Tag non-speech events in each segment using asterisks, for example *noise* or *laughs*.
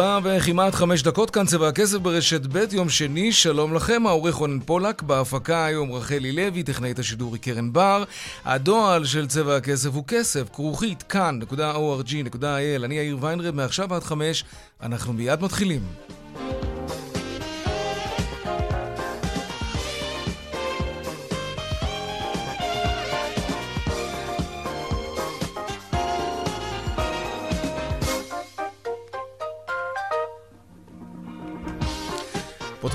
ארבע וכמעט חמש דקות, כאן צבע הכסף ברשת ב', יום שני, שלום לכם, העורך רונן פולק, בהפקה היום רחלי לוי, טכנאית השידור היא קרן בר. הדועל של צבע הכסף הוא כסף, כרוכית, כאן.org.il, אני יאיר ויינרב, מעכשיו עד חמש, אנחנו מיד מתחילים.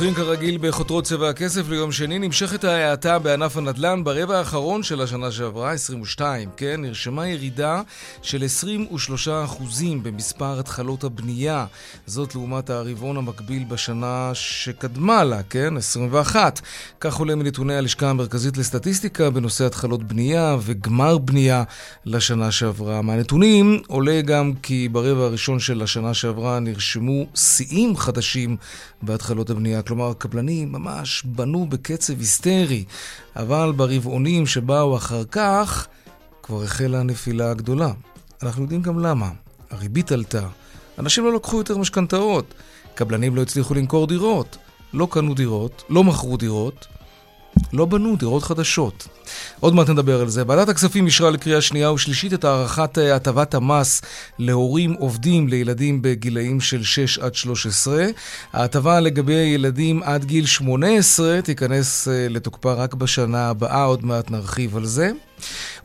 פותחים כרגיל בחותרות צבע הכסף ליום שני, נמשכת ההאטה בענף הנדל"ן ברבע האחרון של השנה שעברה, 22, כן? נרשמה ירידה של 23% במספר התחלות הבנייה. זאת לעומת הרבעון המקביל בשנה שקדמה לה, כן? 21. כך עולה מנתוני הלשכה המרכזית לסטטיסטיקה בנושא התחלות בנייה וגמר בנייה לשנה שעברה. מהנתונים עולה גם כי ברבע הראשון של השנה שעברה נרשמו שיאים חדשים בהתחלות הבנייה. הקבלנים ממש בנו בקצב היסטרי, אבל ברבעונים שבאו אחר כך, כבר החלה הנפילה הגדולה. אנחנו יודעים גם למה. הריבית עלתה, אנשים לא לקחו יותר משכנתאות, קבלנים לא הצליחו למכור דירות, לא קנו דירות, לא מכרו דירות, לא בנו דירות חדשות. עוד מעט נדבר על זה. ועדת הכספים אישרה לקריאה שנייה ושלישית את הארכת אה, הטבת המס להורים עובדים לילדים בגילאים של 6 עד 13. ההטבה לגבי ילדים עד גיל 18 תיכנס אה, לתוקפה רק בשנה הבאה, עוד מעט נרחיב על זה.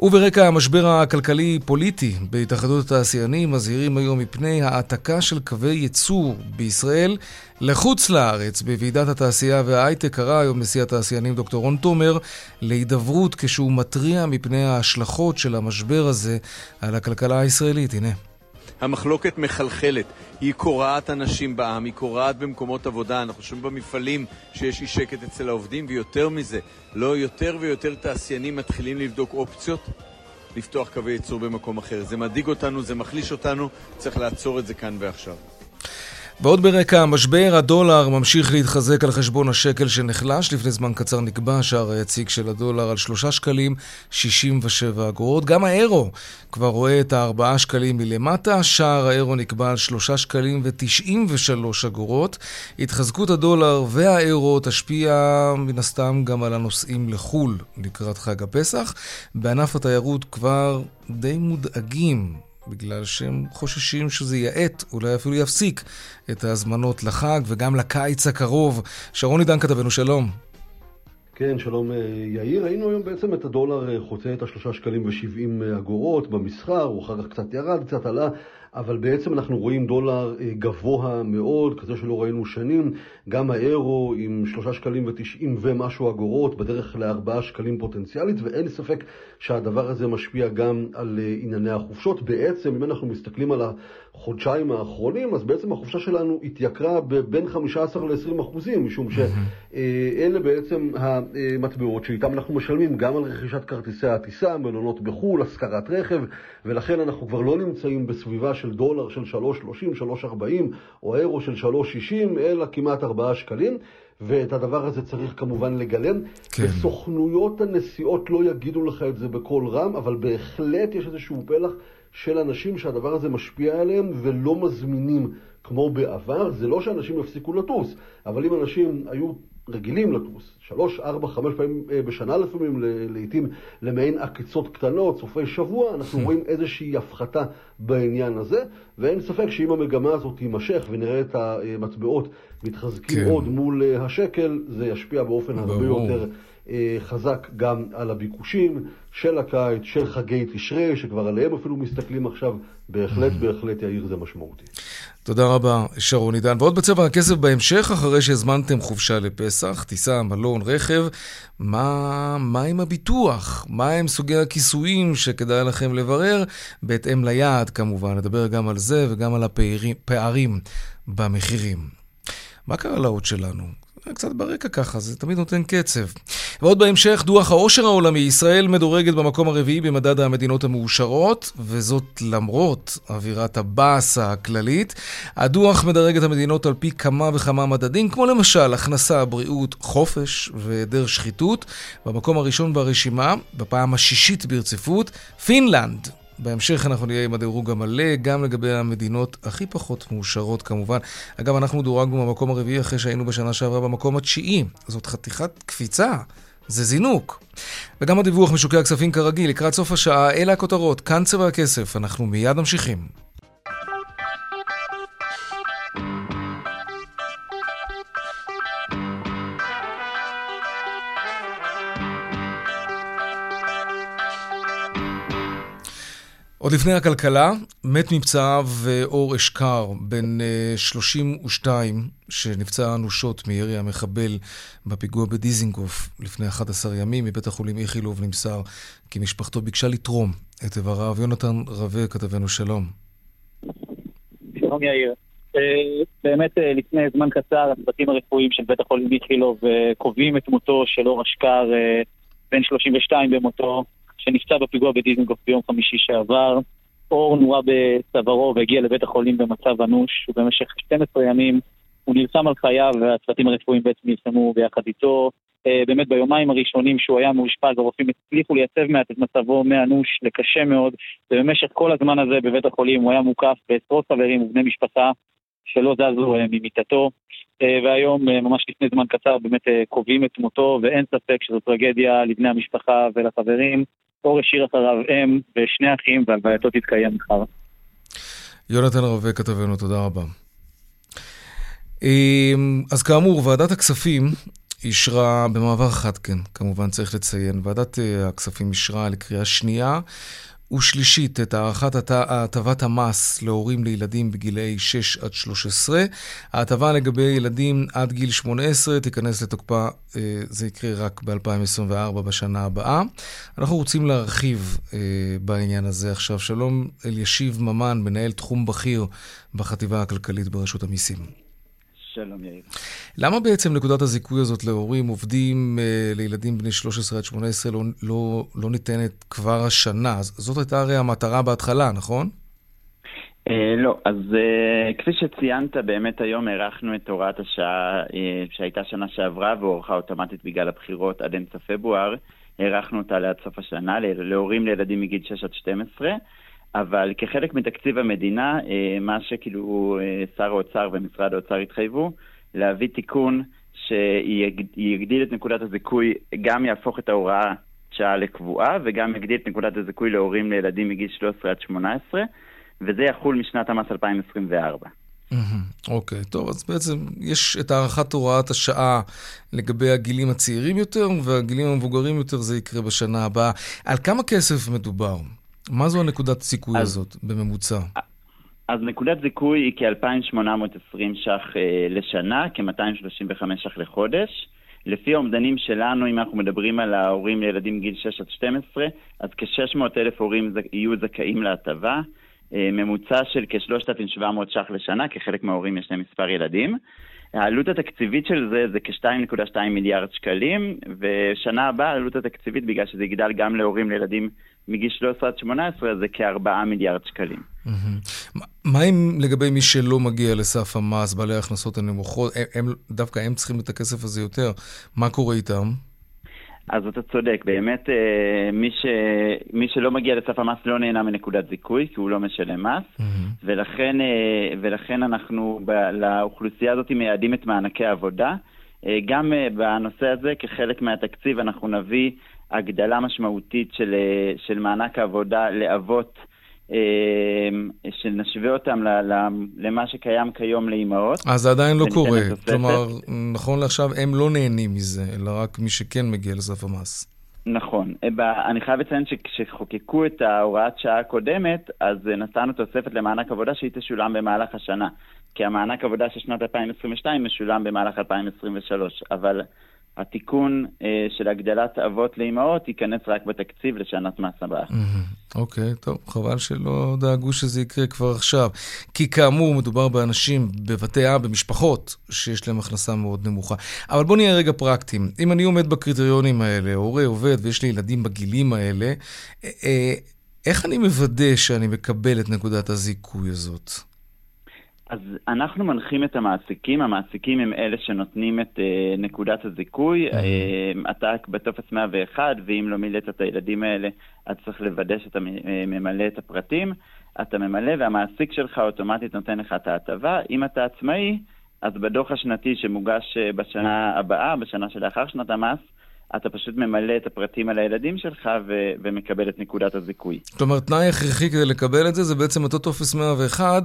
וברקע המשבר הכלכלי-פוליטי בהתאחדות התעשיינים מזהירים היום מפני העתקה של קווי ייצור בישראל לחוץ לארץ. בוועידת התעשייה וההייטק קרא היום נשיא התעשיינים דוקטור רון תומר להידברות כשהוא מתריע מפני ההשלכות של המשבר הזה על הכלכלה הישראלית. הנה. המחלוקת מחלחלת, היא קורעת אנשים בעם, היא קורעת במקומות עבודה, אנחנו שומעים במפעלים שיש אי שקט אצל העובדים, ויותר מזה, לא יותר ויותר תעשיינים מתחילים לבדוק אופציות לפתוח קווי ייצור במקום אחר. זה מדאיג אותנו, זה מחליש אותנו, צריך לעצור את זה כאן ועכשיו. ועוד ברקע המשבר, הדולר ממשיך להתחזק על חשבון השקל שנחלש. לפני זמן קצר נקבע השער היציג של הדולר על 3 שקלים 67 אגורות. גם האירו כבר רואה את ה-4 שקלים מלמטה. שער האירו נקבע על 3 שקלים ו-93 אגורות. התחזקות הדולר והאירו תשפיע מן הסתם גם על הנוסעים לחו"ל לקראת חג הפסח. בענף התיירות כבר די מודאגים בגלל שהם חוששים שזה יאט, אולי אפילו יפסיק את ההזמנות לחג וגם לקיץ הקרוב. שרון עידן כתבנו, שלום. כן, שלום אה, יאיר. ראינו היום בעצם את הדולר אה, חוצה את השלושה שקלים ושבעים אה, אגורות במסחר, הוא אחר כך קצת ירד, קצת עלה. אבל בעצם אנחנו רואים דולר אה, גבוה מאוד, כזה שלא ראינו שנים. גם האירו עם שלושה שקלים ותשעים ומשהו אגורות, בדרך לארבעה שקלים פוטנציאלית, ואין ספק שהדבר הזה משפיע גם על אה, ענייני החופשות. בעצם, אם אנחנו מסתכלים על החודשיים האחרונים, אז בעצם החופשה שלנו התייקרה בין 15 ל-20 אחוזים, משום שאלה בעצם המטבעות שאיתם אנחנו משלמים גם על רכישת כרטיסי הטיסה, מלונות בחו"ל, השכרת רכב, ולכן אנחנו כבר לא נמצאים בסביבה של דולר של 3.30, 3.40 או אירו של 3.60, אלא כמעט 4 שקלים. ואת הדבר הזה צריך כמובן לגלם. כן. וסוכנויות הנסיעות לא יגידו לך את זה בקול רם, אבל בהחלט יש איזשהו פלח של אנשים שהדבר הזה משפיע עליהם ולא מזמינים כמו בעבר. זה לא שאנשים יפסיקו לטוס, אבל אם אנשים היו רגילים לטוס, שלוש, ארבע, חמש פעמים אה, בשנה לפעמים, לעיתים למעין עקיצות קטנות, סופי שבוע, אנחנו hmm. רואים איזושהי הפחתה בעניין הזה, ואין ספק שאם המגמה הזאת תימשך ונראה את המטבעות מתחזקים כן. עוד מול אה, השקל, זה ישפיע באופן הרבה יותר חזק גם על הביקושים של הקיץ, של חגי תשרי, שכבר עליהם אפילו מסתכלים עכשיו, בהחלט, בהחלט, יאיר, זה משמעותי. תודה רבה, שרון עידן. ועוד בצבע הכסף בהמשך, אחרי שהזמנתם חופשה לפסח, טיסה, מלון, רכב, מה, מה עם הביטוח? מה הם סוגי הכיסויים שכדאי לכם לברר? בהתאם ליעד, כמובן. נדבר גם על זה וגם על הפערים במחירים. מה קרה לאות שלנו? קצת ברקע ככה, זה תמיד נותן קצב. ועוד בהמשך, דוח העושר העולמי, ישראל מדורגת במקום הרביעי במדד המדינות המאושרות, וזאת למרות אווירת הבאסה הכללית. הדוח מדרג את המדינות על פי כמה וכמה מדדים, כמו למשל הכנסה, בריאות, חופש והיעדר שחיתות. במקום הראשון ברשימה, בפעם השישית ברציפות, פינלנד, בהמשך אנחנו נהיה עם הדירוג המלא, גם לגבי המדינות הכי פחות מאושרות כמובן. אגב, אנחנו דורגנו במקום הרביעי אחרי שהיינו בשנה שעברה במקום התשיעי. זאת חתיכת קפיצה. זה זינוק. וגם הדיווח משוקי הכספים כרגיל, לקראת סוף השעה, אלה הכותרות, כאן צבע הכסף, אנחנו מיד ממשיכים. עוד לפני הכלכלה, מת מפצעיו אור אשכר, בן 32, אה, שנפצע אנושות מירי המחבל בפיגוע בדיזינגוף לפני 11 ימים. מבית החולים איכילוב נמסר כי משפחתו ביקשה לתרום את איבריו. יונתן רווה, כתבנו שלום. שלום יאיר. אה, באמת אה, לפני זמן קצר הצוותים הרפואיים של בית החולים איכילוב קובעים את מותו של אור אשכר, בן 32 במותו. שנפצע בפיגוע בדיזנגוף ביום חמישי שעבר. אור נורה בצווארו והגיע לבית החולים במצב אנוש, ובמשך 12 ימים הוא נלחם על חייו והצוותים הרפואיים בעצם נלחמו ביחד איתו. Uh, באמת ביומיים הראשונים שהוא היה מאושפז, הרופאים הצליחו לייצב מעט את מצבו מאנוש לקשה מאוד, ובמשך כל הזמן הזה בבית החולים הוא היה מוקף בעשרות חברים ובני משפחה שלא זזו uh, ממיטתו, uh, והיום, ממש לפני זמן קצר, באמת קובעים את מותו, ואין ספק שזו טרגדיה לבני המשפחה ולחברים. אור השאיר אחריו אם ושני אחים, והלווייתו תתקיים מחר. יונתן רווה כתבנו, תודה רבה. אמ, אז כאמור, ועדת הכספים אישרה במעבר חד, כן, כמובן צריך לציין, ועדת אה, הכספים אישרה לקריאה שנייה ושלישית את הארכת הטבת המס להורים לילדים בגילאי 6 עד 13. ההטבה לגבי ילדים עד גיל 18 תיכנס לתוקפה, אה, זה יקרה רק ב-2024 בשנה הבאה. אנחנו רוצים להרחיב אה, בעניין הזה עכשיו. שלום אלישיב ממן, מנהל תחום בכיר בחטיבה הכלכלית ברשות המיסים. שלום יאיר. למה בעצם נקודת הזיכוי הזאת להורים עובדים אה, לילדים בני 13 עד 18 לא, לא, לא ניתנת כבר השנה? זאת הייתה הרי המטרה בהתחלה, נכון? אה, לא, אז אה, כפי שציינת, באמת היום הארכנו את הוראת השעה אה, שהייתה שנה שעברה והוארכה אוטומטית בגלל הבחירות עד אמצע פברואר. הארכנו אותה לעד סוף השנה להורים לילדים מגיל 6 עד 12. אבל כחלק מתקציב המדינה, אה, מה שכאילו אה, שר האוצר ומשרד האוצר התחייבו, להביא תיקון שיגדיל את נקודת הזיכוי, גם יהפוך את ההוראה שעה לקבועה, וגם יגדיל את נקודת הזיכוי להורים לילדים מגיל 13 עד 18, וזה יחול משנת המס 2024. אוקיי, okay, טוב, אז בעצם יש את הארכת הוראת השעה לגבי הגילים הצעירים יותר, והגילים המבוגרים יותר זה יקרה בשנה הבאה. על כמה כסף מדובר? מה זו הנקודת זיכוי אז, הזאת בממוצע? אז נקודת זיכוי היא כ-2,820 ש"ח אה, לשנה, כ-235 ש"ח לחודש. לפי האומדנים שלנו, אם אנחנו מדברים על ההורים לילדים גיל 6 עד 12, אז כ-600 אלף הורים יהיו זכאים להטבה. אה, ממוצע של כ-3,700 ש"ח לשנה, כחלק מההורים יש להם מספר ילדים. העלות התקציבית של זה זה כ-2.2 מיליארד שקלים, ושנה הבאה העלות התקציבית, בגלל שזה יגדל גם להורים לילדים מגיל 13 עד 18, זה כ-4 מיליארד שקלים. מה אם לגבי מי שלא מגיע לסף המס, בעלי ההכנסות הנמוכות, הם, דווקא הם צריכים את הכסף הזה יותר, מה קורה איתם? אז אתה צודק, באמת אה, מי, ש... מי שלא מגיע לסף המס לא נהנה מנקודת זיכוי, כי הוא לא משלם מס, mm-hmm. ולכן, אה, ולכן אנחנו ב... לאוכלוסייה הזאת מייעדים את מענקי העבודה. אה, גם בנושא הזה, כחלק מהתקציב, אנחנו נביא הגדלה משמעותית של, של מענק העבודה לאבות שנשווה אותם למה שקיים כיום לאימהות. אז זה עדיין לא קורה. כלומר, נכון לעכשיו הם לא נהנים מזה, אלא רק מי שכן מגיע לסף המס. נכון. אני חייב לציין שכשחוקקו את ההוראת שעה הקודמת, אז נתנו תוספת למענק עבודה שהיא תשולם במהלך השנה. כי המענק עבודה של שנת 2022 משולם במהלך 2023. אבל התיקון אה, של הגדלת אבות לאימהות ייכנס רק בתקציב לשנת מס הבאה. אוקיי, טוב, חבל שלא דאגו שזה יקרה כבר עכשיו. כי כאמור, מדובר באנשים בבתי אב, במשפחות, שיש להם הכנסה מאוד נמוכה. אבל בואו נהיה רגע פרקטיים. אם אני עומד בקריטריונים האלה, הורה עובד ויש לי ילדים בגילים האלה, אה, אה, איך אני מוודא שאני מקבל את נקודת הזיכוי הזאת? אז אנחנו מנחים את המעסיקים, המעסיקים הם אלה שנותנים את uh, נקודת הזיכוי. Uh, אתה בטופס 101, ואם לא מילאת את הילדים האלה, אתה צריך לוודא שאתה ממלא את הפרטים. אתה ממלא והמעסיק שלך אוטומטית נותן לך את ההטבה. אם אתה עצמאי, אז בדוח השנתי שמוגש אה, בשנה הבאה, בשנה שלאחר שנת המס, אתה פשוט ממלא את הפרטים על הילדים שלך ו- ומקבל את נקודת הזיכוי. כלומר, תנאי הכרחי כדי לקבל את זה, זה בעצם אותו טופס 101,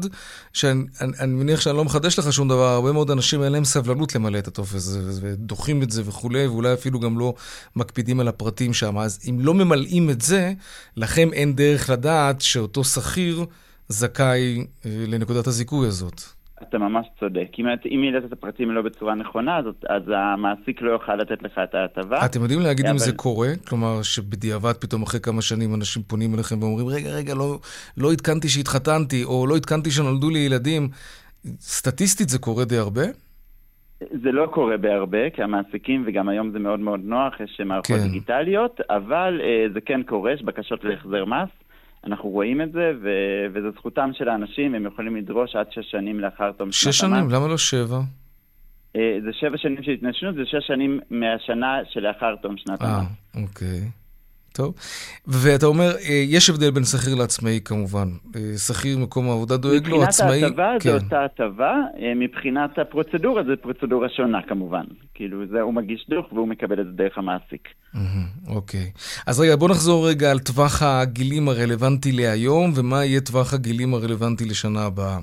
שאני אני, אני מניח שאני לא מחדש לך שום דבר, הרבה מאוד אנשים אין להם סבלנות למלא את הטופס הזה, ודוחים את זה וכולי, ואולי אפילו גם לא מקפידים על הפרטים שם. אז אם לא ממלאים את זה, לכם אין דרך לדעת שאותו שכיר זכאי אה, לנקודת הזיכוי הזאת. אתה ממש צודק. אם, אם מילאת את הפרטים לא בצורה נכונה, אז, אז המעסיק לא יוכל לתת לך את ההטבה. אתם יודעים להגיד אבל... אם זה קורה? כלומר, שבדיעבד פתאום אחרי כמה שנים אנשים פונים אליכם ואומרים, רגע, רגע, לא, לא עדכנתי שהתחתנתי, או לא עדכנתי שנולדו לי ילדים. סטטיסטית זה קורה די הרבה? זה לא קורה בהרבה, כי המעסיקים, וגם היום זה מאוד מאוד נוח, יש מערכות כן. דיגיטליות, אבל uh, זה כן קורה, יש בקשות להחזר מס. אנחנו רואים את זה, ו- וזו זכותם של האנשים, הם יכולים לדרוש עד שש שנים לאחר תום שנת המס. שש שנים? למה לא שבע? אה, זה שבע שנים של התנשנות, זה שש שנים מהשנה שלאחר תום שנת המס. אה, אוקיי. טוב. ואתה אומר, אה, יש הבדל בין שכיר לעצמאי כמובן. אה, שכיר מקום העבודה דואג לו, עצמאי... מבחינת ההטבה כן. זו אותה הטבה, אה, מבחינת הפרוצדורה זו פרוצדורה שונה כמובן. כאילו, זה, הוא מגיש דוח והוא מקבל את זה דרך המעסיק. אוקיי. אז רגע, בוא נחזור רגע על טווח הגילים הרלוונטי להיום, ומה יהיה טווח הגילים הרלוונטי לשנה הבאה.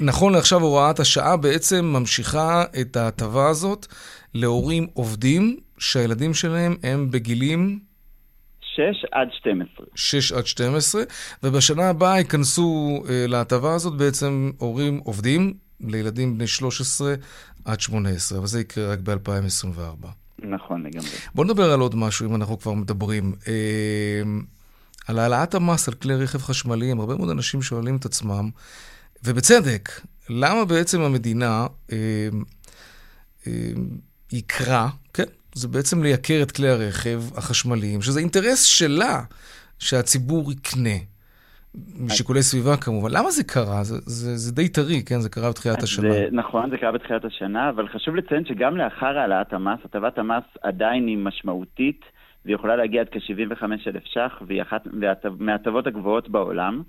נכון לעכשיו הוראת השעה בעצם ממשיכה את ההטבה הזאת להורים עובדים שהילדים שלהם הם בגילים 6 עד 12. 6 עד 12, ובשנה הבאה ייכנסו uh, להטבה הזאת בעצם הורים עובדים לילדים בני 13 עד 18, אבל זה יקרה רק ב-2024. נכון לגמרי. בואו נדבר על עוד משהו, אם אנחנו כבר מדברים. Uh, על העלאת המס על כלי רכב חשמליים, הרבה מאוד אנשים שואלים את עצמם, ובצדק, למה בעצם המדינה אה, אה, יקרה, כן, זה בעצם לייקר את כלי הרכב החשמליים, שזה אינטרס שלה שהציבור יקנה. משיקולי סביבה כמובן. למה זה קרה? זה, זה, זה די טרי, כן? זה קרה בתחילת השנה. זה, נכון, זה קרה בתחילת השנה, אבל חשוב לציין שגם לאחר העלאת המס, הטבת המס עדיין היא משמעותית, והיא יכולה להגיע עד כ-75,000 ש"ח, והיא אחת מההטבות הגבוהות בעולם.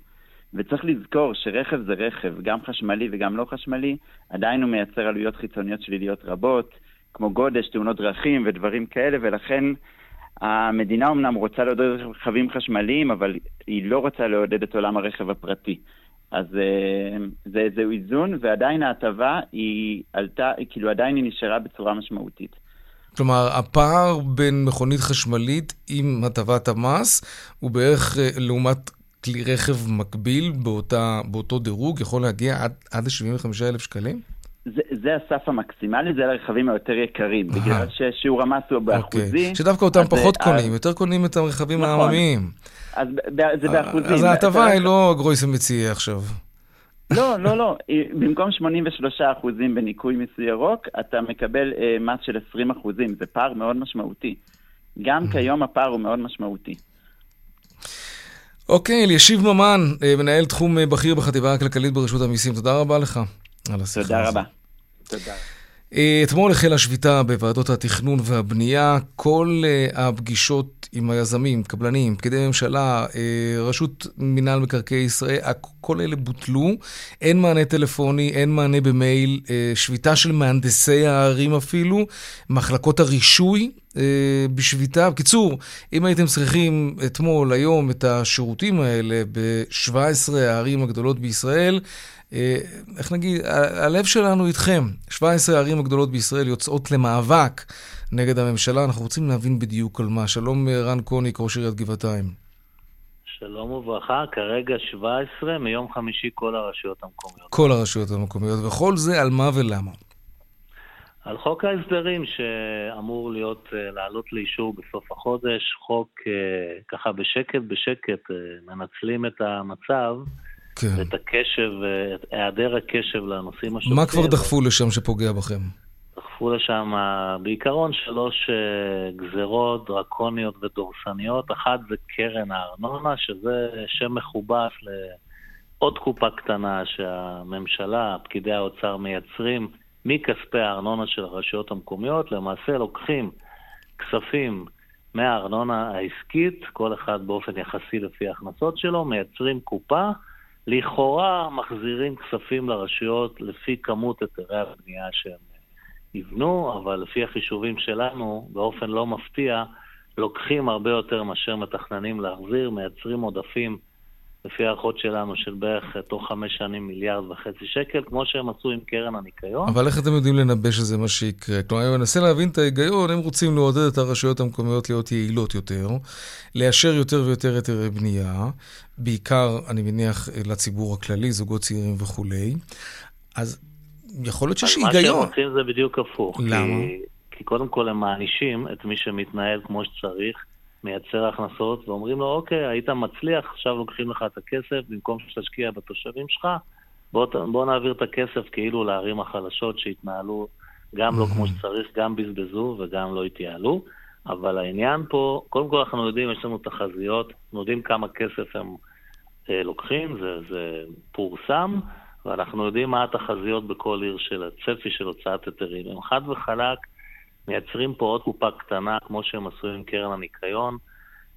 וצריך לזכור שרכב זה רכב, גם חשמלי וגם לא חשמלי, עדיין הוא מייצר עלויות חיצוניות שליליות רבות. כמו גודש, תאונות דרכים ודברים כאלה, ולכן המדינה אמנם רוצה לעודד רכבים חשמליים, אבל היא לא רוצה לעודד את עולם הרכב הפרטי. אז אה, זה איזשהו איזון, ועדיין ההטבה היא עלתה, כאילו עדיין היא נשארה בצורה משמעותית. כלומר, הפער בין מכונית חשמלית עם הטבת המס הוא בערך אה, לעומת כלי רכב מקביל באותה, באותו דירוג, יכול להגיע עד, עד ל-75,000 שקלים? זה, זה הסף המקסימלי, זה לרכבים היותר יקרים, בגלל ששיעור המס הוא באחוזי. אוקיי. שדווקא אותם פחות אז, קונים, יותר קונים את הרכבים נכון. העממיים. אז זה באחוזים. אז ההטבה היא לא גרויסם מציעי עכשיו. לא, לא, לא. *laughs* במקום 83 אחוזים בניכוי מיסוי ירוק, אתה מקבל אה, מס של 20 אחוזים. זה פער מאוד משמעותי. גם. כיום הפער הוא מאוד משמעותי. אוקיי, אלישיב ממן, אה, מנהל תחום אה, בכיר בחטיבה הכלכלית ברשות המיסים, תודה רבה לך. על השיחה תודה רבה. תודה. אה, אתמול החלה שביתה בוועדות התכנון והבנייה. כל אה, הפגישות עם היזמים, קבלנים, פקידי ממשלה, אה, רשות מינהל מקרקעי ישראל, כל אלה בוטלו. אין מענה טלפוני, אין מענה במייל, שביתה של מהנדסי הערים אפילו, מחלקות הרישוי בשביתה. בקיצור, אם הייתם צריכים אתמול, היום, את השירותים האלה ב-17 הערים הגדולות בישראל, איך נגיד, הלב שלנו איתכם. 17 הערים הגדולות בישראל יוצאות למאבק נגד הממשלה. אנחנו רוצים להבין בדיוק על מה. שלום רן קוניק, ראש עיריית גבעתיים. שלום וברכה, כרגע 17, מיום חמישי כל הרשויות המקומיות. כל הרשויות המקומיות, וכל זה על מה ולמה? על חוק ההסדרים שאמור להיות, אה, לעלות לאישור בסוף החודש, חוק אה, ככה בשקט בשקט, אה, מנצלים את המצב, כן. את הקשב, את היעדר הקשב לנושאים השונים. מה כבר דחפו לשם שפוגע בכם? דחפו לשם בעיקרון שלוש גזרות דרקוניות ודורסניות. אחת זה קרן הארנונה, שזה שם מכובס לעוד קופה קטנה שהממשלה, פקידי האוצר מייצרים. מכספי הארנונה של הרשויות המקומיות, למעשה לוקחים כספים מהארנונה העסקית, כל אחד באופן יחסי לפי ההכנסות שלו, מייצרים קופה, לכאורה מחזירים כספים לרשויות לפי כמות היתרי הבנייה שהם יבנו, אבל לפי החישובים שלנו, באופן לא מפתיע, לוקחים הרבה יותר מאשר מתכננים להחזיר, מייצרים עודפים לפי הערכות שלנו, של בערך אה, תוך חמש שנים מיליארד וחצי שקל, כמו שהם עשו עם קרן הניקיון. אבל איך אתם יודעים לנבא שזה מה שיקרה? כלומר, אני מנסה להבין את ההיגיון, הם רוצים לעודד את הרשויות המקומיות להיות יעילות יותר, לאשר יותר ויותר היתרי בנייה, בעיקר, אני מניח, לציבור הכללי, זוגות צעירים וכולי. אז יכול להיות שיש היגיון. מה שהם רוצים זה בדיוק הפוך. למה? כי, כי קודם כל הם מענישים את מי שמתנהל כמו שצריך. מייצר הכנסות, ואומרים לו, אוקיי, היית מצליח, עכשיו לוקחים לך את הכסף, במקום שתשקיע בתושבים שלך, בוא, בוא נעביר את הכסף כאילו לערים החלשות שהתנהלו גם לא כמו שצריך, גם בזבזו וגם לא התייעלו. אבל העניין פה, קודם כל אנחנו יודעים, יש לנו תחזיות, אנחנו יודעים כמה כסף הם אה, לוקחים, זה, זה פורסם, ואנחנו יודעים מה התחזיות בכל עיר של הצפי של הוצאת היתרים. הם חד וחלק מייצרים פה עוד קופה קטנה, כמו שהם עשו עם קרן הניקיון.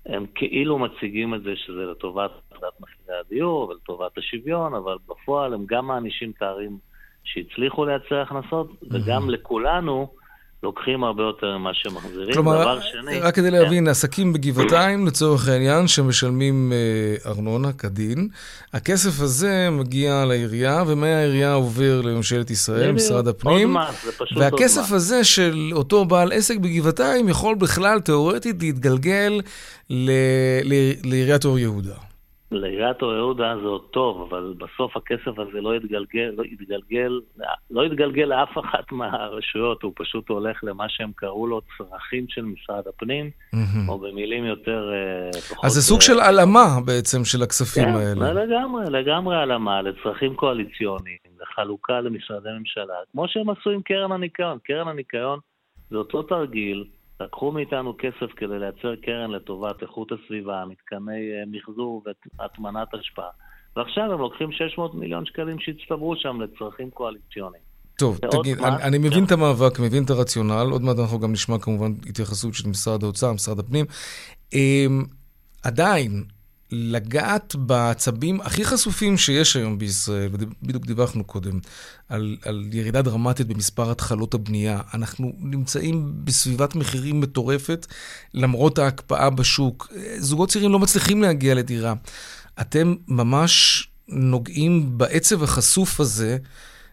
הם כאילו מציגים את זה שזה לטובת הורדת מחירי הדיור ולטובת השוויון, אבל בפועל הם גם מענישים את הערים שהצליחו לייצר הכנסות, וגם לכולנו לוקחים הרבה יותר ממה שמחזירים. כלומר, דבר שני... רק כדי להבין, כן. עסקים בגבעתיים, לצורך העניין, שמשלמים אה, ארנונה כדין, הכסף הזה מגיע לעירייה, ומהעירייה עובר לממשלת ישראל, משרד הפנים. עוד מס, זה פשוט עוד מס. והכסף הזה של אותו בעל עסק בגבעתיים יכול בכלל, תאורטית, להתגלגל לעיריית אור יהודה. לעיריית אור יהודה זה עוד טוב, אבל בסוף הכסף הזה לא יתגלגל, לא יתגלגל, לא יתגלגל לאף אחת מהרשויות, הוא פשוט הולך למה שהם קראו לו צרכים של משרד הפנים, mm-hmm. או במילים יותר... אה, אז זה סוג של הלאמה בעצם של הכספים כן, האלה. לגמרי, לגמרי הלאמה, לצרכים קואליציוניים, לחלוקה למשרדי ממשלה, כמו שהם עשו עם קרן הניקיון. קרן הניקיון זה אותו תרגיל. לקחו מאיתנו כסף כדי לייצר קרן לטובת איכות הסביבה, מתקני אה, מחזור והטמנת השפעה, ועכשיו הם לוקחים 600 מיליון שקלים שהצטברו שם לצרכים קואליציוניים. טוב, תגיד, אני, אני מבין כן. את המאבק, מבין את הרציונל, עוד מעט אנחנו גם נשמע כמובן התייחסות של משרד האוצר, משרד הפנים. אמ, עדיין, לגעת בעצבים הכי חשופים שיש היום בישראל, ובדיוק דיווחנו קודם על, על ירידה דרמטית במספר התחלות הבנייה. אנחנו נמצאים בסביבת מחירים מטורפת, למרות ההקפאה בשוק. זוגות צעירים לא מצליחים להגיע לדירה. אתם ממש נוגעים בעצב החשוף הזה,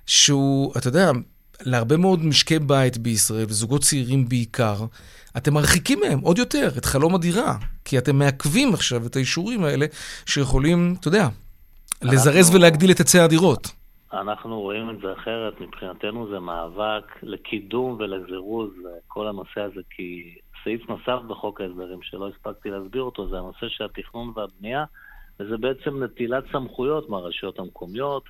שהוא, אתה יודע, להרבה מאוד משקי בית בישראל, וזוגות צעירים בעיקר, אתם מרחיקים מהם עוד יותר את חלום הדירה, כי אתם מעכבים עכשיו את האישורים האלה שיכולים, אתה יודע, אנחנו... לזרז ולהגדיל את היצע הדירות. אנחנו רואים את זה אחרת, מבחינתנו זה מאבק לקידום ולזירוז כל הנושא הזה, כי סעיף נוסף בחוק ההסדרים שלא הספקתי להסביר אותו, זה הנושא של התכנון והבנייה, וזה בעצם נטילת סמכויות מהרשויות המקומיות,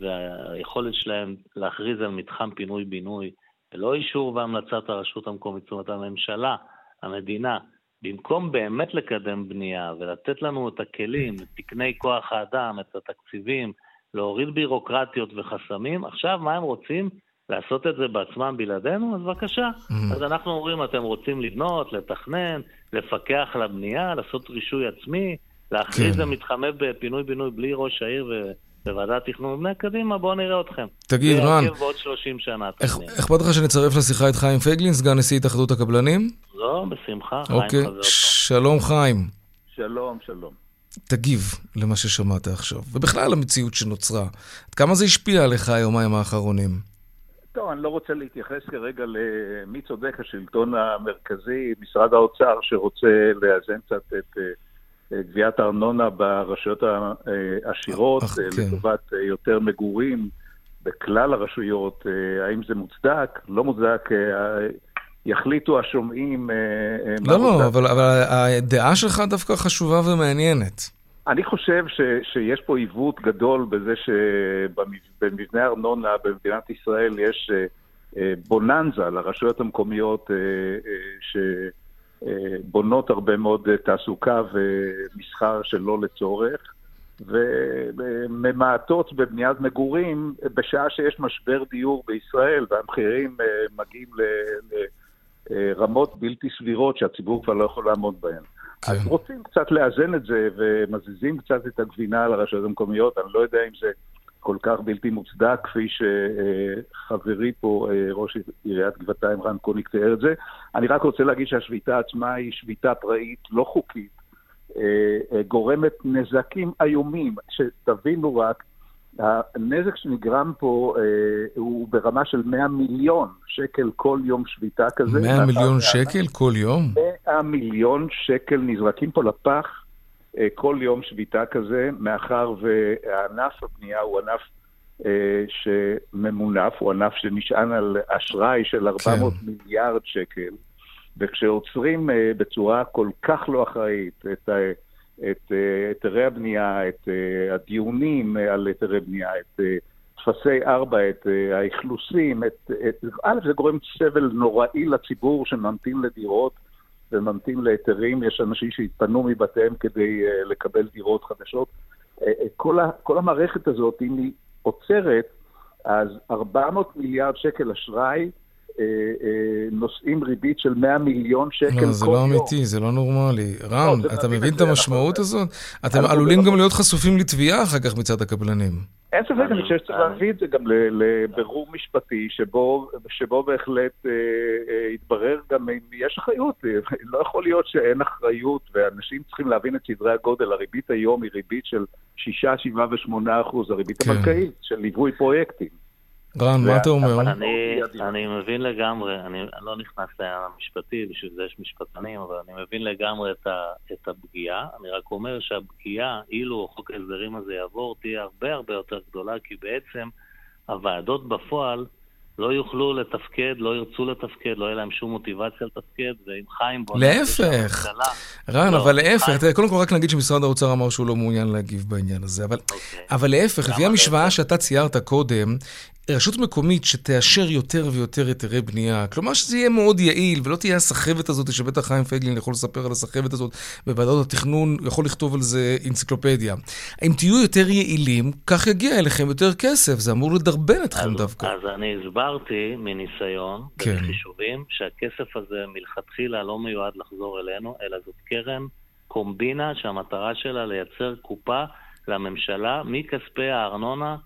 והיכולת שלהם להכריז על מתחם פינוי-בינוי ללא אישור והמלצת הרשות המקומית, זאת אומרת הממשלה, המדינה, במקום באמת לקדם בנייה ולתת לנו את הכלים, את תקני כוח האדם, את התקציבים, להוריד בירוקרטיות וחסמים, עכשיו מה הם רוצים? לעשות את זה בעצמם בלעדינו? אז בבקשה. Mm-hmm. אז אנחנו אומרים, אתם רוצים לבנות, לתכנן, לפקח על הבנייה, לעשות רישוי עצמי, להכריז כן. למתחמי בפינוי-בינוי בלי ראש העיר בוועדת תכנון ובנייה, קדימה, בואו נראה אתכם. תגיד, רן, בעוד 30 שנה. אכפת לך שנצרף לשיחה את חיים פייגלין, סגן נשיא התאחדות הקבלנים? לא, בשמחה, חיים אוקיי, חבר שלום חיים. שלום, שלום. תגיב למה ששמעת עכשיו, ובכלל המציאות שנוצרה. עד כמה זה השפיע עליך היומיים האחרונים? טוב, אני לא רוצה להתייחס כרגע למי צודק, השלטון המרכזי, משרד האוצר, שרוצה לאזן קצת את אה, גביית הארנונה ברשויות העשירות, אך, אה, כן. לטובת אה, יותר מגורים בכלל הרשויות. אה, האם זה מוצדק? לא מוצדק. אה, יחליטו השומעים... אה, אה, לא, לא. אבל, אבל הדעה שלך דווקא חשובה ומעניינת. אני חושב ש, שיש פה עיוות גדול בזה שבמבנה הארנונה במדינת ישראל יש אה, אה, בוננזה לרשויות המקומיות אה, אה, שבונות הרבה מאוד אה, תעסוקה ומסחר שלא לצורך. וממעטות בבניית מגורים בשעה שיש משבר דיור בישראל והמחירים אה, מגיעים לרמות בלתי סבירות שהציבור כבר לא יכול לעמוד בהן. כן. אז רוצים קצת לאזן את זה ומזיזים קצת את הגבינה על הרשויות המקומיות, אני לא יודע אם זה כל כך בלתי מוצדק, כפי שחברי פה, אה, ראש עיריית גבעתיים, רן קוניק, תיאר את זה. אני רק רוצה להגיד שהשביתה עצמה היא שביתה פראית, לא חוקית, אה, אה, גורמת נזקים איומים, שתבינו רק, הנזק שנגרם פה אה, הוא ברמה של 100 מיליון שקל כל יום שביתה כזה. 100 מיליון שקל כל יום? 100 מיליון שקל נזרקים פה לפח כל יום שביתה כזה, מאחר וענף הבנייה הוא ענף אה, שממונף, הוא ענף שנשען על אשראי של 400 כן. מיליארד שקל, וכשעוצרים אה, בצורה כל כך לא אחראית את אה, היתרי הבנייה, את אה, הדיונים אה, על היתרי בנייה, את אה, טפסי 4, את אה, האכלוסים, את, את, א', זה גורם סבל נוראי לציבור שממתין לדירות וממתין להיתרים, יש אנשים שהתפנו מבתיהם כדי אה, לקבל דירות חדשות. אה, אה, כל, ה, כל המערכת הזאת, אם היא עוצרת, אז 400 מיליארד שקל אשראי נושאים ריבית של 100 מיליון שקל כל לא, יום. זה לא אמיתי, זה לא נורמלי. רן, צריך אתה מבין את המשמעות אנחנו- הזאת? אתם עלולים לא- גם להיות חשופים לתביעה אחר כך מצד הקבלנים. אין ספק, אני- חושב שצריך להביא את זה גם לבירור משפטי, שבו, שבו בהחלט אה, אה, יתברר גם אם יש אחריות. אה, *laughs* לא יכול להיות שאין אחריות, ואנשים צריכים להבין את סדרי הגודל. הריבית היום היא ריבית של 6, 7 ו-8 אחוז, הריבית כן. הבנקאית של ליווי פרויקטים. רן, מה אתה אומר? אני. אני מבין לגמרי, אני לא נכנס לעניין המשפטי, בשביל זה יש משפטנים, אבל אני מבין לגמרי את, ה, את הפגיעה. אני רק אומר שהפגיעה, אילו חוק ההסדרים הזה יעבור, תהיה הרבה הרבה יותר גדולה, כי בעצם הוועדות בפועל לא יוכלו לתפקד, לא ירצו לתפקד, לא יהיה להם שום מוטיבציה לתפקד, ואם חיים זה להפך. רן, לא, אבל להפך, חיים- קודם כל רק נגיד שמשרד האוצר אמר שהוא לא מעוניין להגיב בעניין הזה, אבל, אוקיי. אבל להפך, לפי המשוואה? שאתה ציירת קודם, רשות מקומית שתאשר יותר ויותר היתרי בנייה, כלומר שזה יהיה מאוד יעיל, ולא תהיה הסחבת הזאת, שבטח חיים פייגלין יכול לספר על הסחבת הזאת בוועדות התכנון, יכול לכתוב על זה אנציקלופדיה. אם תהיו יותר יעילים, כך יגיע אליכם יותר כסף, זה אמור לדרבן אתכם אז, דווקא. אז אני הסברתי מניסיון, כן. בחישובים, שהכסף הזה מלכתחילה לא מיועד לחזור אלינו, אלא זאת קרן קומבינה שהמטרה שלה לייצר קופה לממשלה מכספי הארנונה,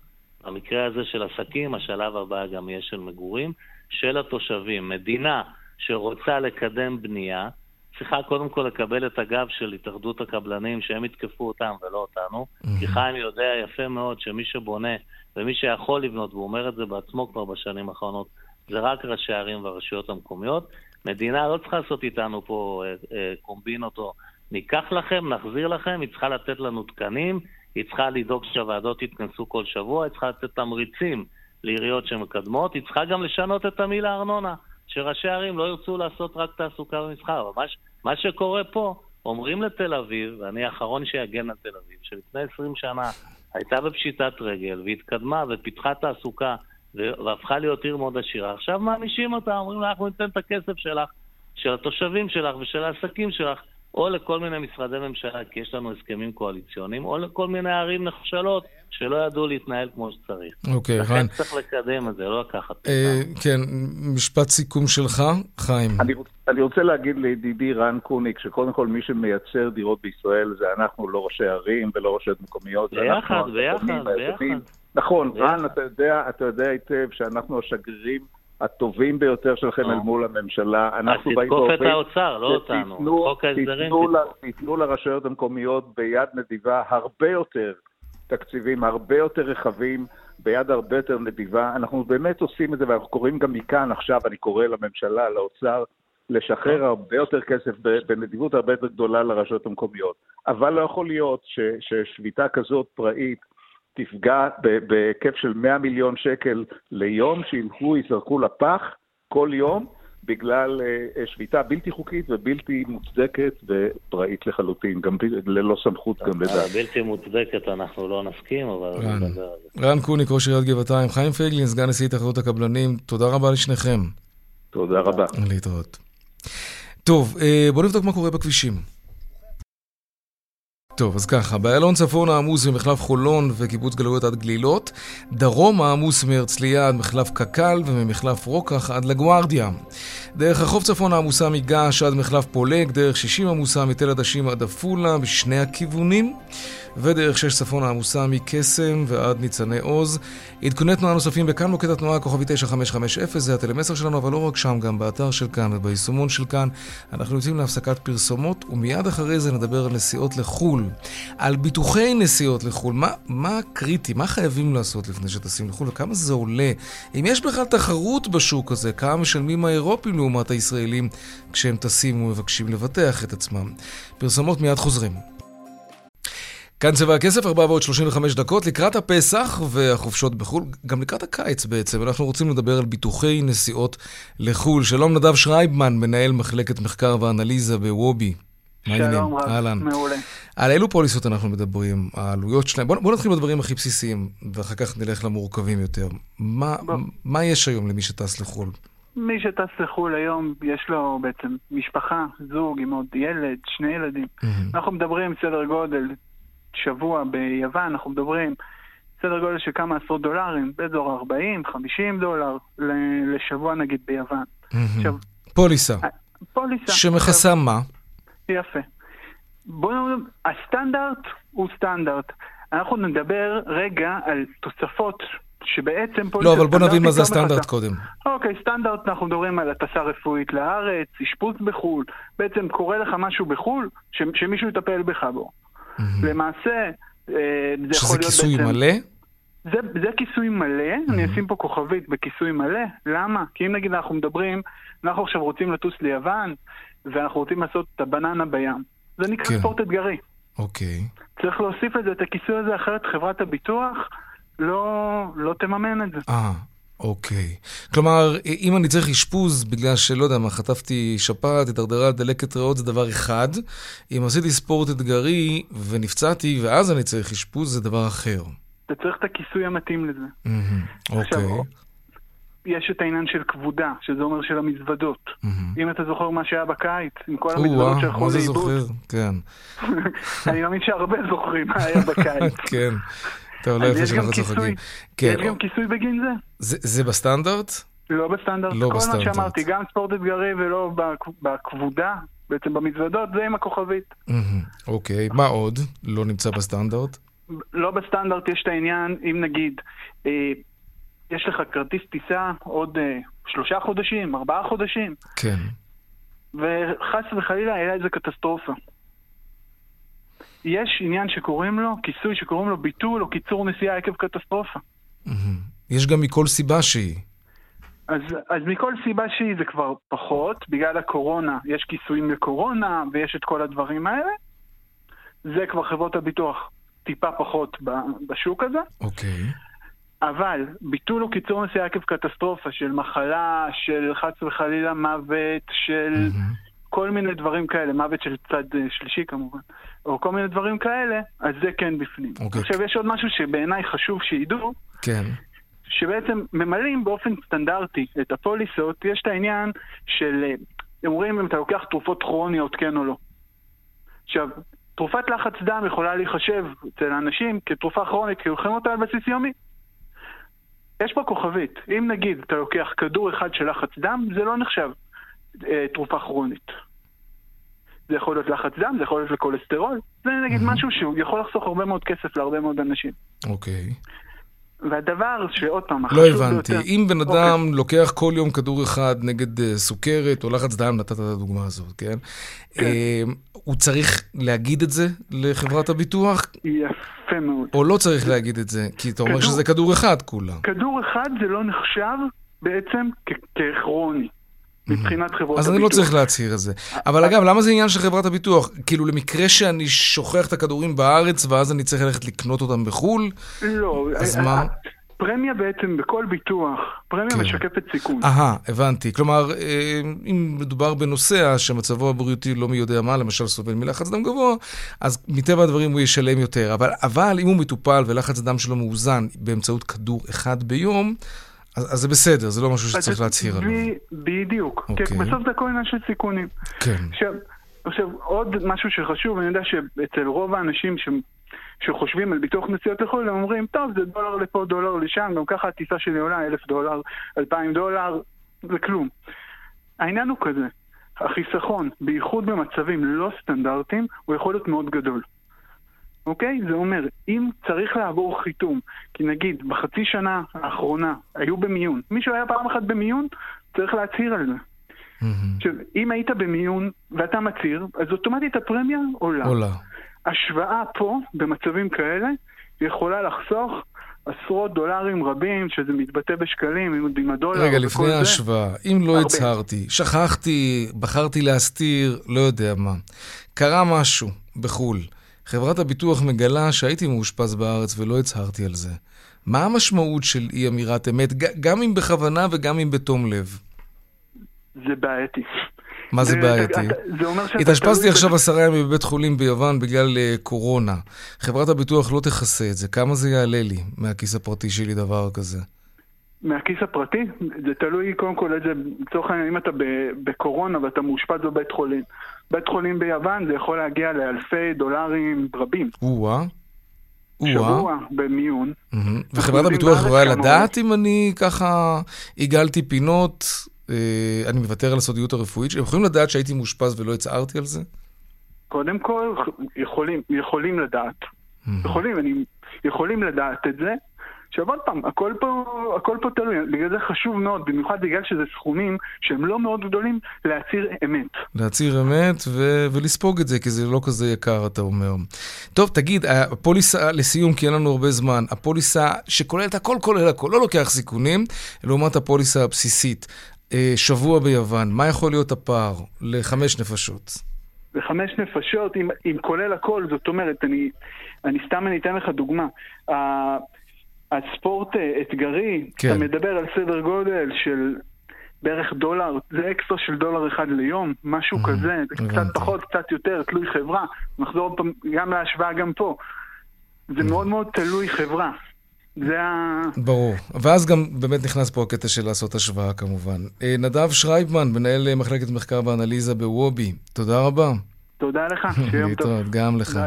במקרה הזה של עסקים, השלב הבא גם יהיה של מגורים, של התושבים. מדינה שרוצה לקדם בנייה, צריכה קודם כל לקבל את הגב של התאחדות הקבלנים, שהם יתקפו אותם ולא אותנו, כי חיים יודע יפה מאוד שמי שבונה ומי שיכול לבנות, והוא אומר את זה בעצמו כבר בשנים האחרונות, זה רק ראשי הערים והרשויות המקומיות. מדינה לא צריכה לעשות איתנו פה אה, אה, קומבינות או ניקח לכם, נחזיר לכם, היא צריכה לתת לנו תקנים, היא צריכה לדאוג שהוועדות יתכנסו כל שבוע, היא צריכה לתת תמריצים לעיריות שמקדמות, היא צריכה גם לשנות את המילה ארנונה, שראשי ערים לא ירצו לעשות רק תעסוקה ומסחר. אבל מה, מה שקורה פה, אומרים לתל אביב, ואני האחרון שיגן על תל אביב, שלפני 20 שנה הייתה בפשיטת רגל והתקדמה ופיתחה תעסוקה והפכה להיות עיר מאוד עשירה, עכשיו מענישים אותה, אומרים לה, אנחנו ניתן את הכסף שלך, של התושבים שלך ושל העסקים שלך, או לכל מיני משרדי ממשלה, כי יש לנו הסכמים קואליציוניים, או לכל מיני ערים נחשלות שלא ידעו להתנהל כמו שצריך. אוקיי, לכן רן. צריך לקדם את זה, לא לקחת אה, אותם. כן, משפט סיכום שלך, חיים. אני, אני רוצה להגיד לידידי רן קוניק, שקודם כל מי שמייצר דירות בישראל זה אנחנו, לא ראשי ערים ולא רשויות מקומיות. זה ביחד, ביחד. ביחד. נכון, ביחד. רן, אתה יודע, אתה יודע היטב שאנחנו השגרירים הטובים ביותר שלכם. אל מול הממשלה. אז אנחנו באים תתקוף את ואומרים, האוצר, לא אותנו. חוק ההסדרים תיתנו לרשויות המקומיות ביד נדיבה הרבה יותר תקציבים, הרבה יותר רחבים, ביד הרבה יותר נדיבה. אנחנו באמת עושים את זה, ואנחנו קוראים גם מכאן עכשיו, אני קורא לממשלה, לאוצר, לשחרר הרבה יותר כסף בנדיבות הרבה יותר גדולה לרשויות המקומיות. אבל לא יכול להיות ששביתה כזאת פראית תפגע בהיקף של 100 מיליון שקל ליום, שילכו, ייזרקו לפח כל יום, בגלל אה, אה, שביתה בלתי חוקית ובלתי מוצדקת ופראית לחלוטין, גם ללא סמכות גם לדעת. בלתי מוצדקת אנחנו לא נסכים, אבל רן. קוניק, ראש עיריית גבעתיים, חיים פייגלין, סגן נשיא התאחדות הקבלנים, תודה רבה לשניכם. תודה רבה. להתראות. טוב, אה, בואו נבדוק מה קורה בכבישים. טוב, אז ככה, באיילון צפון העמוס ממחלף חולון וקיבוץ גלויות עד גלילות, דרום העמוס מהרצליה עד מחלף קק"ל וממחלף רוקח עד לגוארדיה. דרך החוף צפון העמוסה מגעש עד מחלף פולג, דרך 60 עמוסה מתל עדשים עד עפולה בשני הכיוונים, ודרך 6 צפון העמוסה מקסם ועד ניצני עוז. עדכוני תנועה נוספים בכאן מוקד התנועה כוכבי 9550, זה הטלמסר שלנו, אבל לא רק שם, גם באתר של כאן וביישומון של כאן. אנחנו יוצאים להפסקת פרסומות, ומיד אחרי זה נדבר על נסיעות לחו"ל. על ביטוחי נסיעות לחו"ל, מה, מה קריטי, מה חייבים לעשות לפני שטסים לחו"ל, וכמה זה עולה? אם יש בכלל תחרות בשוק הזה, כמה משלמים האירופים לעומת הישראלים כשהם טסים ומבקשים לבטח את עצמם. פרסומות מיד חוזרים. כאן צבע הכסף, 435 דקות, לקראת הפסח והחופשות בחו"ל, גם לקראת הקיץ בעצם, אנחנו רוצים לדבר על ביטוחי נסיעות לחו"ל. שלום נדב שרייבמן, מנהל מחלקת מחקר ואנליזה בוובי. מה העניינים? אהלן. מעולה. על אילו פוליסות אנחנו מדברים? העלויות שלהם? בוא, בוא נתחיל בדברים הכי בסיסיים, ואחר כך נלך למורכבים יותר. מה. מה יש היום למי שטס לחו"ל? מי שטס לחו"ל היום, יש לו בעצם משפחה, זוג עם עוד ילד, שני ילדים. אנחנו מדברים סדר גודל, שבוע ביוון, אנחנו מדברים סדר גודל של כמה עשרות דולרים, באזור 40, 50 דולר ל- לשבוע נגיד ביוון. עכשיו, פוליסה, פוליסה. שמכסה מה? יפה. בואו נאמר, הסטנדרט הוא סטנדרט. אנחנו נדבר רגע על תוספות שבעצם פוליסה לא, אבל בוא נבין מה זה הסטנדרט. קודם. אוקיי, סטנדרט, אנחנו מדברים על הטסה רפואית לארץ, אשפוז בחו"ל, בעצם קורה לך משהו בחו"ל, ש- שמישהו יטפל בך בו. למעשה, אה, זה יכול שזה להיות כיסוי בעצם... מלא? זה, זה כיסוי מלא, אני אשים פה כוכבית בכיסוי מלא, למה? כי אם נגיד אנחנו מדברים, אנחנו עכשיו רוצים לטוס ליוון, ואנחנו רוצים לעשות את הבננה בים. זה נקרא כן. ספורט אתגרי. אוקיי. צריך להוסיף לזה את הכיסוי הזה, אחרת חברת הביטוח לא, לא תממן את זה. אה, אוקיי. כלומר, אם אני צריך אשפוז בגלל שלא יודע מה, חטפתי שפעת, התדרדרה דלקת ריאות, זה דבר אחד. אם עשיתי ספורט אתגרי ונפצעתי ואז אני צריך אשפוז, זה דבר אחר. אתה צריך את הכיסוי המתאים לזה. עכשיו, אוקיי. יש את העניין של כבודה, שזה אומר של המזוודות. מהמם. אם אתה זוכר מה שהיה בקיץ, עם כל המזוודות שהלכו מה זה לאיבוד. זוכר? כן, *laughs* אני מאמין שהרבה זוכרים מה היה בקיץ. *laughs* כן. טוב, לא יפה שאנחנו צוחקים. יש גם כיסוי בגין זה? זה- זה בסטנדרט? לא בסטנדרט. לא כל בסטנדרט. מה שאמרתי, גם ספורט אתגרי ולא בכ- בכבודה, בעצם במזוודות, זה עם הכוכבית. אוקיי, מה עוד לא נמצא בסטנדרט? לא בסטנדרט יש את העניין, אם נגיד, אה, יש לך כרטיס טיסה עוד אה, שלושה חודשים, ארבעה חודשים, כן. וחס וחלילה היה איזה קטסטרופה. יש עניין שקוראים לו, כיסוי שקוראים לו ביטול או קיצור נסיעה עקב קטסטרופה. יש גם מכל סיבה שהיא. אז, אז מכל סיבה שהיא זה כבר פחות, בגלל הקורונה יש כיסויים לקורונה ויש את כל הדברים האלה. זה כבר חברות הביטוח טיפה פחות בשוק הזה. אוקיי. אבל ביטול או קיצור נסיעה עקב קטסטרופה של מחלה, של חס וחלילה מוות, של. כל מיני דברים כאלה, מוות של צד שלישי כמובן, או כל מיני דברים כאלה, אז זה כן בפנים. אוקיי. עכשיו יש עוד משהו שבעיניי חשוב שידעו, כן. שבעצם ממלאים באופן סטנדרטי את הפוליסות, יש את העניין של, אה, הם אומרים אם אתה לוקח תרופות כרוניות, כן או לא. עכשיו, תרופת לחץ דם יכולה להיחשב אצל האנשים כתרופה כרונית, כי לוקחים אותה על בסיס יומי. יש פה כוכבית. אם נגיד אתה לוקח כדור אחד של לחץ דם, זה לא נחשב אה, תרופה כרונית. זה יכול להיות לחץ דם, זה יכול להיות לכולסטרול. זה נגיד mm-hmm. משהו שהוא יכול לחסוך הרבה מאוד כסף להרבה מאוד אנשים. אוקיי. Okay. והדבר שעוד פעם, לא הבנתי. ביותר... אם בן אוקיי. אדם okay. לוקח כל יום כדור אחד נגד uh, סוכרת או לחץ דם, נתת את הדוגמה הזאת, כן? כן. Uh, הוא צריך להגיד את זה לחברת הביטוח? יפה מאוד. או לא צריך להגיד את זה? כי אתה אומר כדור... שזה כדור אחד כולה. כדור אחד זה לא נחשב בעצם ככרוני. מבחינת חברות הביטוח. אז אני לא צריך להצהיר את זה. אבל אגב, למה זה עניין של חברת הביטוח? כאילו, למקרה שאני שוכח את הכדורים בארץ, ואז אני צריך ללכת לקנות אותם בחו"ל? לא. אז מה? פרמיה בעצם בכל ביטוח, פרמיה כן. משקפת סיכון. אהה, הבנתי. כלומר, אה, אם מדובר בנוסע שמצבו הבריאותי לא מי יודע מה, למשל סובל מלחץ דם גבוה, אז מטבע הדברים הוא ישלם יותר. אבל, אבל אם הוא מטופל ולחץ דם שלו מאוזן באמצעות כדור אחד ביום, אז, אז זה בסדר, זה לא משהו שצריך להצהיר עליו. בדיוק. Okay. כי אוקיי. בסוף זה הכל עניין של סיכונים. כן. עכשיו, עכשיו, עוד משהו שחשוב, אני יודע שאצל רוב האנשים ש... שחושבים על ביטוח נסיעות לחו"ל, הם אומרים, טוב, זה דולר לפה, דולר לשם, גם ככה הטיסה שלי עולה אלף דולר, אלפיים דולר, זה כלום. העניין הוא כזה, החיסכון, בייחוד במצבים לא סטנדרטיים, הוא יכול להיות מאוד גדול. אוקיי? זה אומר, אם צריך לעבור חיתום, כי נגיד בחצי שנה האחרונה היו במיון, מישהו היה פעם אחת במיון, צריך להצהיר על זה. עכשיו, אם היית במיון ואתה מצהיר, אז אוטומטית הפרמיה עולה. עולה. השוואה פה, במצבים כאלה, יכולה לחסוך עשרות דולרים רבים, שזה מתבטא בשקלים, עם הדולר רגע, לפני ההשוואה, אם לא הצהרתי, שכחתי, בחרתי להסתיר, לא יודע מה, קרה משהו בחו"ל, חברת הביטוח מגלה שהייתי מאושפז בארץ ולא הצהרתי על זה. מה המשמעות של אי אמירת אמת, גם אם בכוונה וגם אם בתום לב? זה בעייתי. מה זה בעייתי? זה אומר שאתה... התאשפזתי עכשיו עשרה ימים בבית חולים ביוון בגלל אה, קורונה. חברת הביטוח לא תכסה את זה. כמה זה יעלה לי מהכיס הפרטי שלי דבר כזה? מהכיס הפרטי? זה תלוי קודם כל איזה, לצורך העניין, אם אתה בקורונה ואתה מאושפז בבית חולים. בית חולים ביוון זה יכול להגיע לאלפי דולרים רבים. או-אה. שבוע במיון. וחברת הביטוח יכולה לדעת אם אני ככה עיגלתי פינות, אה, אני מוותר על הסודיות הרפואית, שהם יכולים לדעת שהייתי מאושפז ולא הצהרתי על זה? קודם כל, יכולים, יכולים לדעת. יכולים, אני, יכולים לדעת את זה, עכשיו עוד פעם, הכל פה, הכל פה תלוי, בגלל זה חשוב מאוד, במיוחד בגלל שזה סכומים שהם לא מאוד גדולים, להצהיר אמת. להצהיר אמת ו- ולספוג את זה, כי זה לא כזה יקר, אתה אומר. טוב, תגיד, הפוליסה, לסיום, כי אין לנו הרבה זמן, הפוליסה שכוללת הכל כולל הכל, לא לוקח סיכונים, לעומת הפוליסה הבסיסית. אה, שבוע ביוון, מה יכול להיות הפער לחמש נפשות? לחמש נפשות, אם, אם כולל הכל, זאת אומרת, אני, אני סתם אני אתן לך דוגמה. הספורט אה, אתגרי, כן. אתה מדבר על סדר גודל של בערך דולר, זה אקסטרה של דולר אחד ליום, משהו mm, כזה, זה קצת פחות, קצת יותר, תלוי חברה. נחזור גם להשוואה גם פה. זה mm. מאוד מאוד תלוי חברה. זה ה... ברור. ואז גם באמת נכנס פה הקטע של לעשות השוואה כמובן. אה, נדב שרייבמן, מנהל מחלקת מחקר ואנליזה בוובי, תודה רבה. תודה לך, שיום *laughs* טוב. גם לך.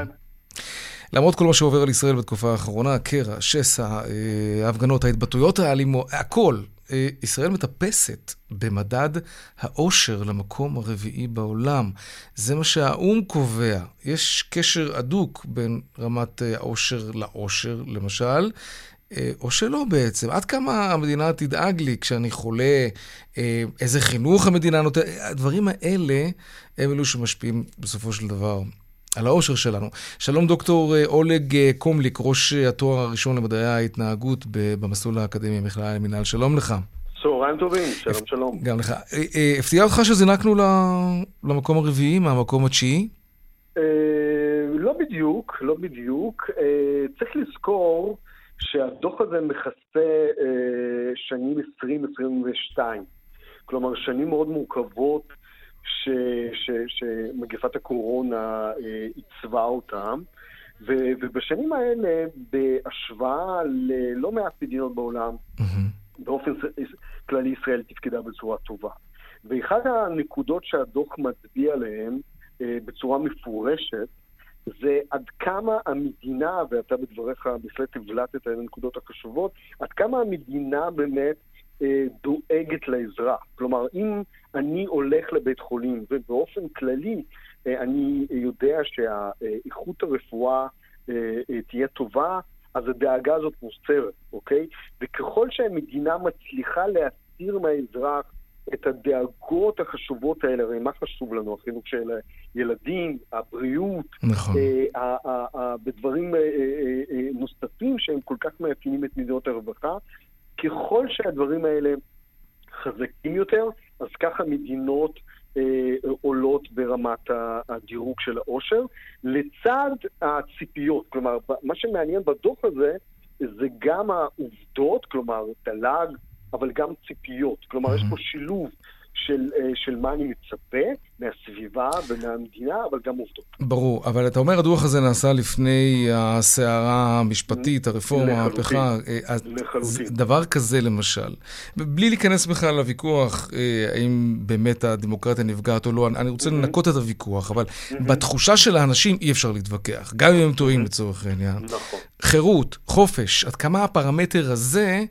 למרות כל מה שעובר על ישראל בתקופה האחרונה, הקרע, השסע, אה, ההפגנות, ההתבטאויות האלימות, הכל, אה, ישראל מטפסת במדד האושר למקום הרביעי בעולם. זה מה שהאו"ם קובע. יש קשר הדוק בין רמת אה, האושר לאושר, למשל, או שלא בעצם. עד כמה המדינה תדאג לי כשאני חולה, איזה חינוך המדינה נותנת, הדברים האלה הם אלו שמשפיעים בסופו של דבר על האושר שלנו. שלום דוקטור אה, אולג אה, קומליק, ראש אה, התואר הראשון למדעי ההתנהגות במסלול האקדמי המכללה למינהל. שלום לך. צהריים טובים, שלום שלום. גם לך. הפתיע אותך שזינקנו למקום הרביעי מהמקום התשיעי? לא בדיוק, לא בדיוק. צריך לזכור שהדוח הזה מכסה שנים 2022. כלומר, שנים מאוד מורכבות. ש, ש, שמגפת הקורונה אה, עיצבה אותם. ו, ובשנים האלה, בהשוואה ללא מעט מדינות בעולם, mm-hmm. באופן כללי ישראל תפקדה בצורה טובה. ואחת הנקודות שהדוח מצביע עליהן אה, בצורה מפורשת, זה עד כמה המדינה, ואתה בדבריך בהחלט הבלטת את הנקודות החשובות, עד כמה המדינה באמת אה, דואגת לאזרח. כלומר, אם אני הולך לבית חולים, ובאופן כללי אה, אני יודע שאיכות הרפואה אה, אה, תהיה טובה, אז הדאגה הזאת מוסתרת, אוקיי? וככל שהמדינה מצליחה להסתיר מהאזרח את הדאגות החשובות האלה, הרי מה חשוב לנו? החינוך של ילדים, הבריאות, נכון. אה, אה, אה, אה, בדברים אה, אה, אה, נוספים שהם כל כך מאפיינים את מדינות הרווחה, ככל שהדברים האלה חזקים יותר, אז ככה מדינות אה, עולות ברמת הדירוג של העושר, לצד הציפיות. כלומר, מה שמעניין בדוח הזה, זה גם העובדות, כלומר, תל"ג, אבל גם ציפיות. כלומר, יש פה שילוב של, אה, של מה אני מצפה מהסביבה ומהמדינה, אבל גם עובדות. ברור, אבל אתה אומר, הדוח הזה נעשה לפני הסערה המשפטית, הרפורמה, המהפכה. אה, לחלוטין. דבר כזה, למשל, בלי להיכנס בכלל לוויכוח אה, האם באמת הדמוקרטיה נפגעת או לא, אני רוצה לנקות את הוויכוח, אבל בתחושה של האנשים אי אפשר להתווכח, גם אם הם טועים לצורך העניין. נכון. חירות, חופש, עד כמה הפרמטר הזה...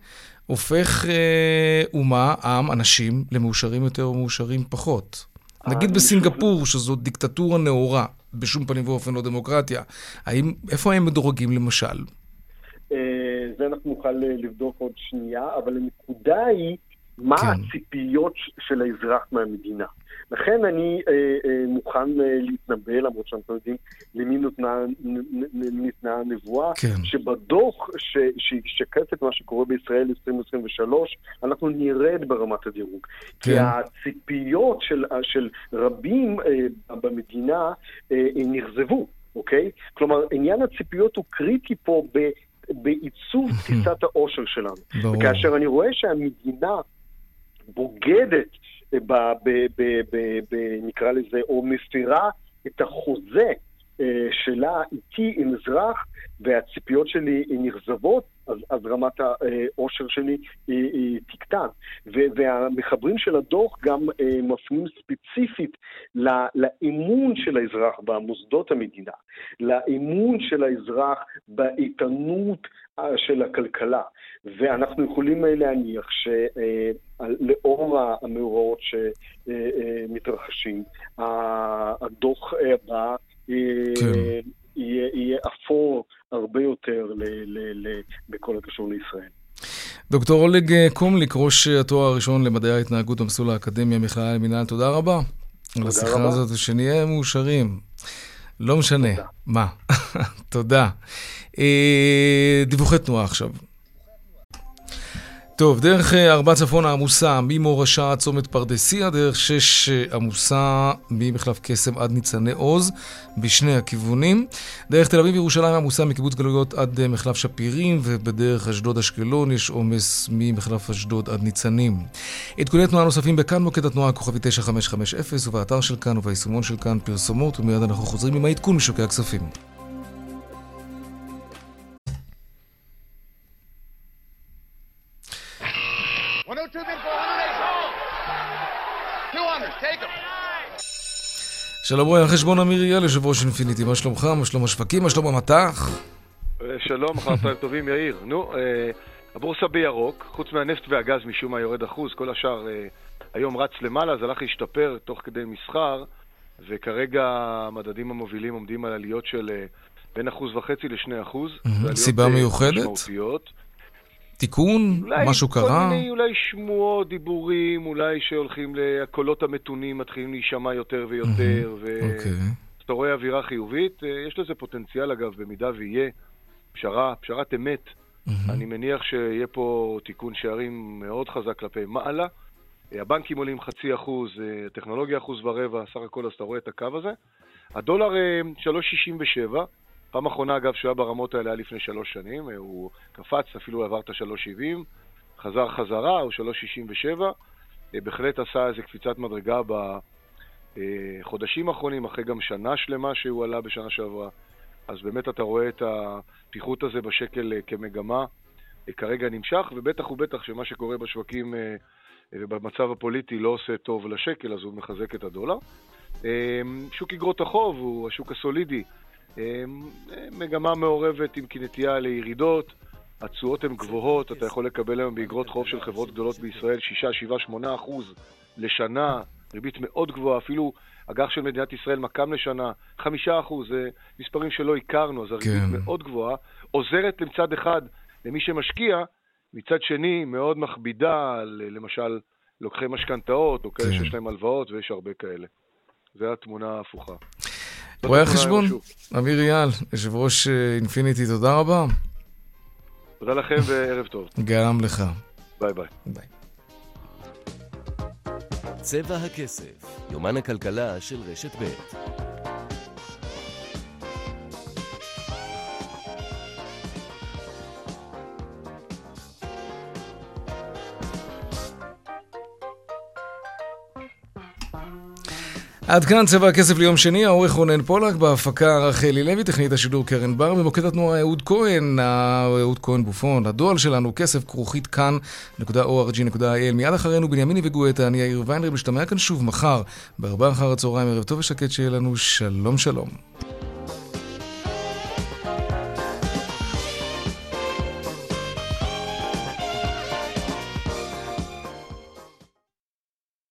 הופך אה, אומה, עם, אנשים, למאושרים יותר ומאושרים פחות. נגיד בסינגפור, שזו דיקטטורה נאורה, בשום פנים ואופן לא דמוקרטיה, האם, איפה הם מדורגים למשל? אה, זה אנחנו נוכל לבדוק עוד שנייה, אבל הנקודה היא מה כן. הציפיות של האזרח מהמדינה. לכן אני אה, אה, מוכן אה, להתנבא, למרות שאנחנו יודעים למי נותנה, ניתנה הנבואה, כן. שבדוח ש, שישקף את מה שקורה בישראל 2023, אנחנו נרד ברמת הדירוג. כן. כי הציפיות של, של רבים אה, במדינה אה, נכזבו, אוקיי? כלומר, עניין הציפיות הוא קריטי פה ב... בעיצוב תפיסת העושר שלנו. ברור. וכאשר אני רואה שהמדינה בוגדת ב, ב, ב, ב, ב, נקרא לזה, או מפירה את החוזה אה, שלה איתי עם אזרח, והציפיות שלי נכזבות, אז, אז רמת העושר שלי היא, היא תקטן. והמחברים של הדוח גם אה, מפנים ספציפית לא, לאמון של האזרח במוסדות המדינה, לאמון של האזרח באיתנות של הכלכלה. ואנחנו יכולים להניח שלאור המאורעות שמתרחשים, הדוח הבא כן. יהיה, יהיה אפור הרבה יותר ל, ל, ל, בכל הקשור לישראל. דוקטור אולג קומליק, ראש התואר הראשון למדעי ההתנהגות במסלול האקדמיה מכללה למינהל, תודה רבה. על השיחה רבה. הזאת, ושנהיה מאושרים. לא משנה. תודה. מה? *laughs* תודה. אה, דיווחי תנועה עכשיו. טוב, דרך אה, ארבע צפון העמוסה, ממורשה עד צומת פרדסיה, דרך שש אה, עמוסה ממחלף קסם עד ניצני עוז, בשני הכיוונים. דרך תל אביב ירושלים עמוסה מקיבוץ גלויות עד אה, מחלף שפירים, ובדרך אשדוד אשקלון יש עומס ממחלף אשדוד עד ניצנים. עדכוני תנועה נוספים בכאן מוקד התנועה הכוכבי 9550 ובאתר של כאן וביישומון של כאן פרסומות, ומיד אנחנו חוזרים עם העדכון משוקי הכספים. שלום רואה חשבון אמיר אייל, יושב ראש אינפיניטי, מה שלומך? מה שלום השווקים? מה שלום המטח? שלום, אחר צהריים טובים, יאיר. נו, אה, הבורסה בירוק, חוץ מהנפט והגז משום מה יורד אחוז, כל השאר אה, היום רץ למעלה, אז הלך להשתפר תוך כדי מסחר, וכרגע המדדים המובילים עומדים על עליות של אה, בין אחוז וחצי לשני אחוז. סיבה מיוחדת? משמעותיות. תיקון? אולי משהו קרה? מיני, אולי שמועות, דיבורים, אולי שהולכים, הקולות המתונים מתחילים להישמע יותר ויותר, ו... אוקיי. רואה אווירה חיובית, אה, יש לזה פוטנציאל אגב, במידה ויהיה פשרה, פשרת אמת. אני מניח שיהיה פה תיקון שערים מאוד חזק כלפי מעלה. אה, הבנקים עולים חצי אחוז, אה, הטכנולוגיה אחוז ורבע, סך הכל אז אתה רואה את הקו הזה. הדולר אה, 3.67, פעם אחרונה אגב שהוא היה ברמות האלה היה לפני שלוש שנים, אה, הוא קפץ, אפילו עבר את ה-3.70, חזר חזרה, הוא 3.67, אה, בהחלט עשה איזה קפיצת מדרגה בחודשים האחרונים, אחרי גם שנה שלמה שהוא עלה בשנה שעברה. אז באמת אתה רואה את הפיחות הזה בשקל אה, כמגמה כרגע נמשך, ובטח ובטח שמה שקורה בשווקים ובמצב הפוליטי לא עושה טוב לשקל, אז הוא מחזק את הדולר. שוק אגרות החוב הוא השוק הסולידי מגמה מעורבת עם כנטייה לירידות. התשואות הן גבוהות, אתה יכול לקבל היום באגרות חוב של חברות גדולות בישראל 6, 7, 8 אחוז לשנה, ריבית מאוד גבוהה, אפילו אג"ח של מדינת ישראל מקם לשנה, 5 אחוז, זה מספרים שלא הכרנו, אז הריבית כן. מאוד גבוהה, עוזרת מצד אחד למי שמשקיע, מצד שני מאוד מכבידה, למשל לוקחי משכנתאות, או כאלה כן. שיש להם הלוואות, ויש הרבה כאלה. זו התמונה ההפוכה. רואה החשבון, אמיר אייל, יושב ראש אה, אינפיניטי, תודה רבה. תודה לכם וערב טוב. גם לך. ביי ביי. ביי. צבע הכסף, יומן הכלכלה של רשת ב' עד כאן צבע הכסף ליום שני, העורך רונן פולק, בהפקה רחלי לוי, טכנית השידור קרן בר, במוקד התנועה אהוד כהן, אהוד כהן בופון, הדואל שלנו, כסף כרוכית כאן.org.il. מיד אחרינו בנימיני וגואטה, אני יאיר ויינר, משתמע כאן שוב מחר, בארבעה אחר הצהריים, ערב טוב ושקט שיהיה לנו, שלום שלום.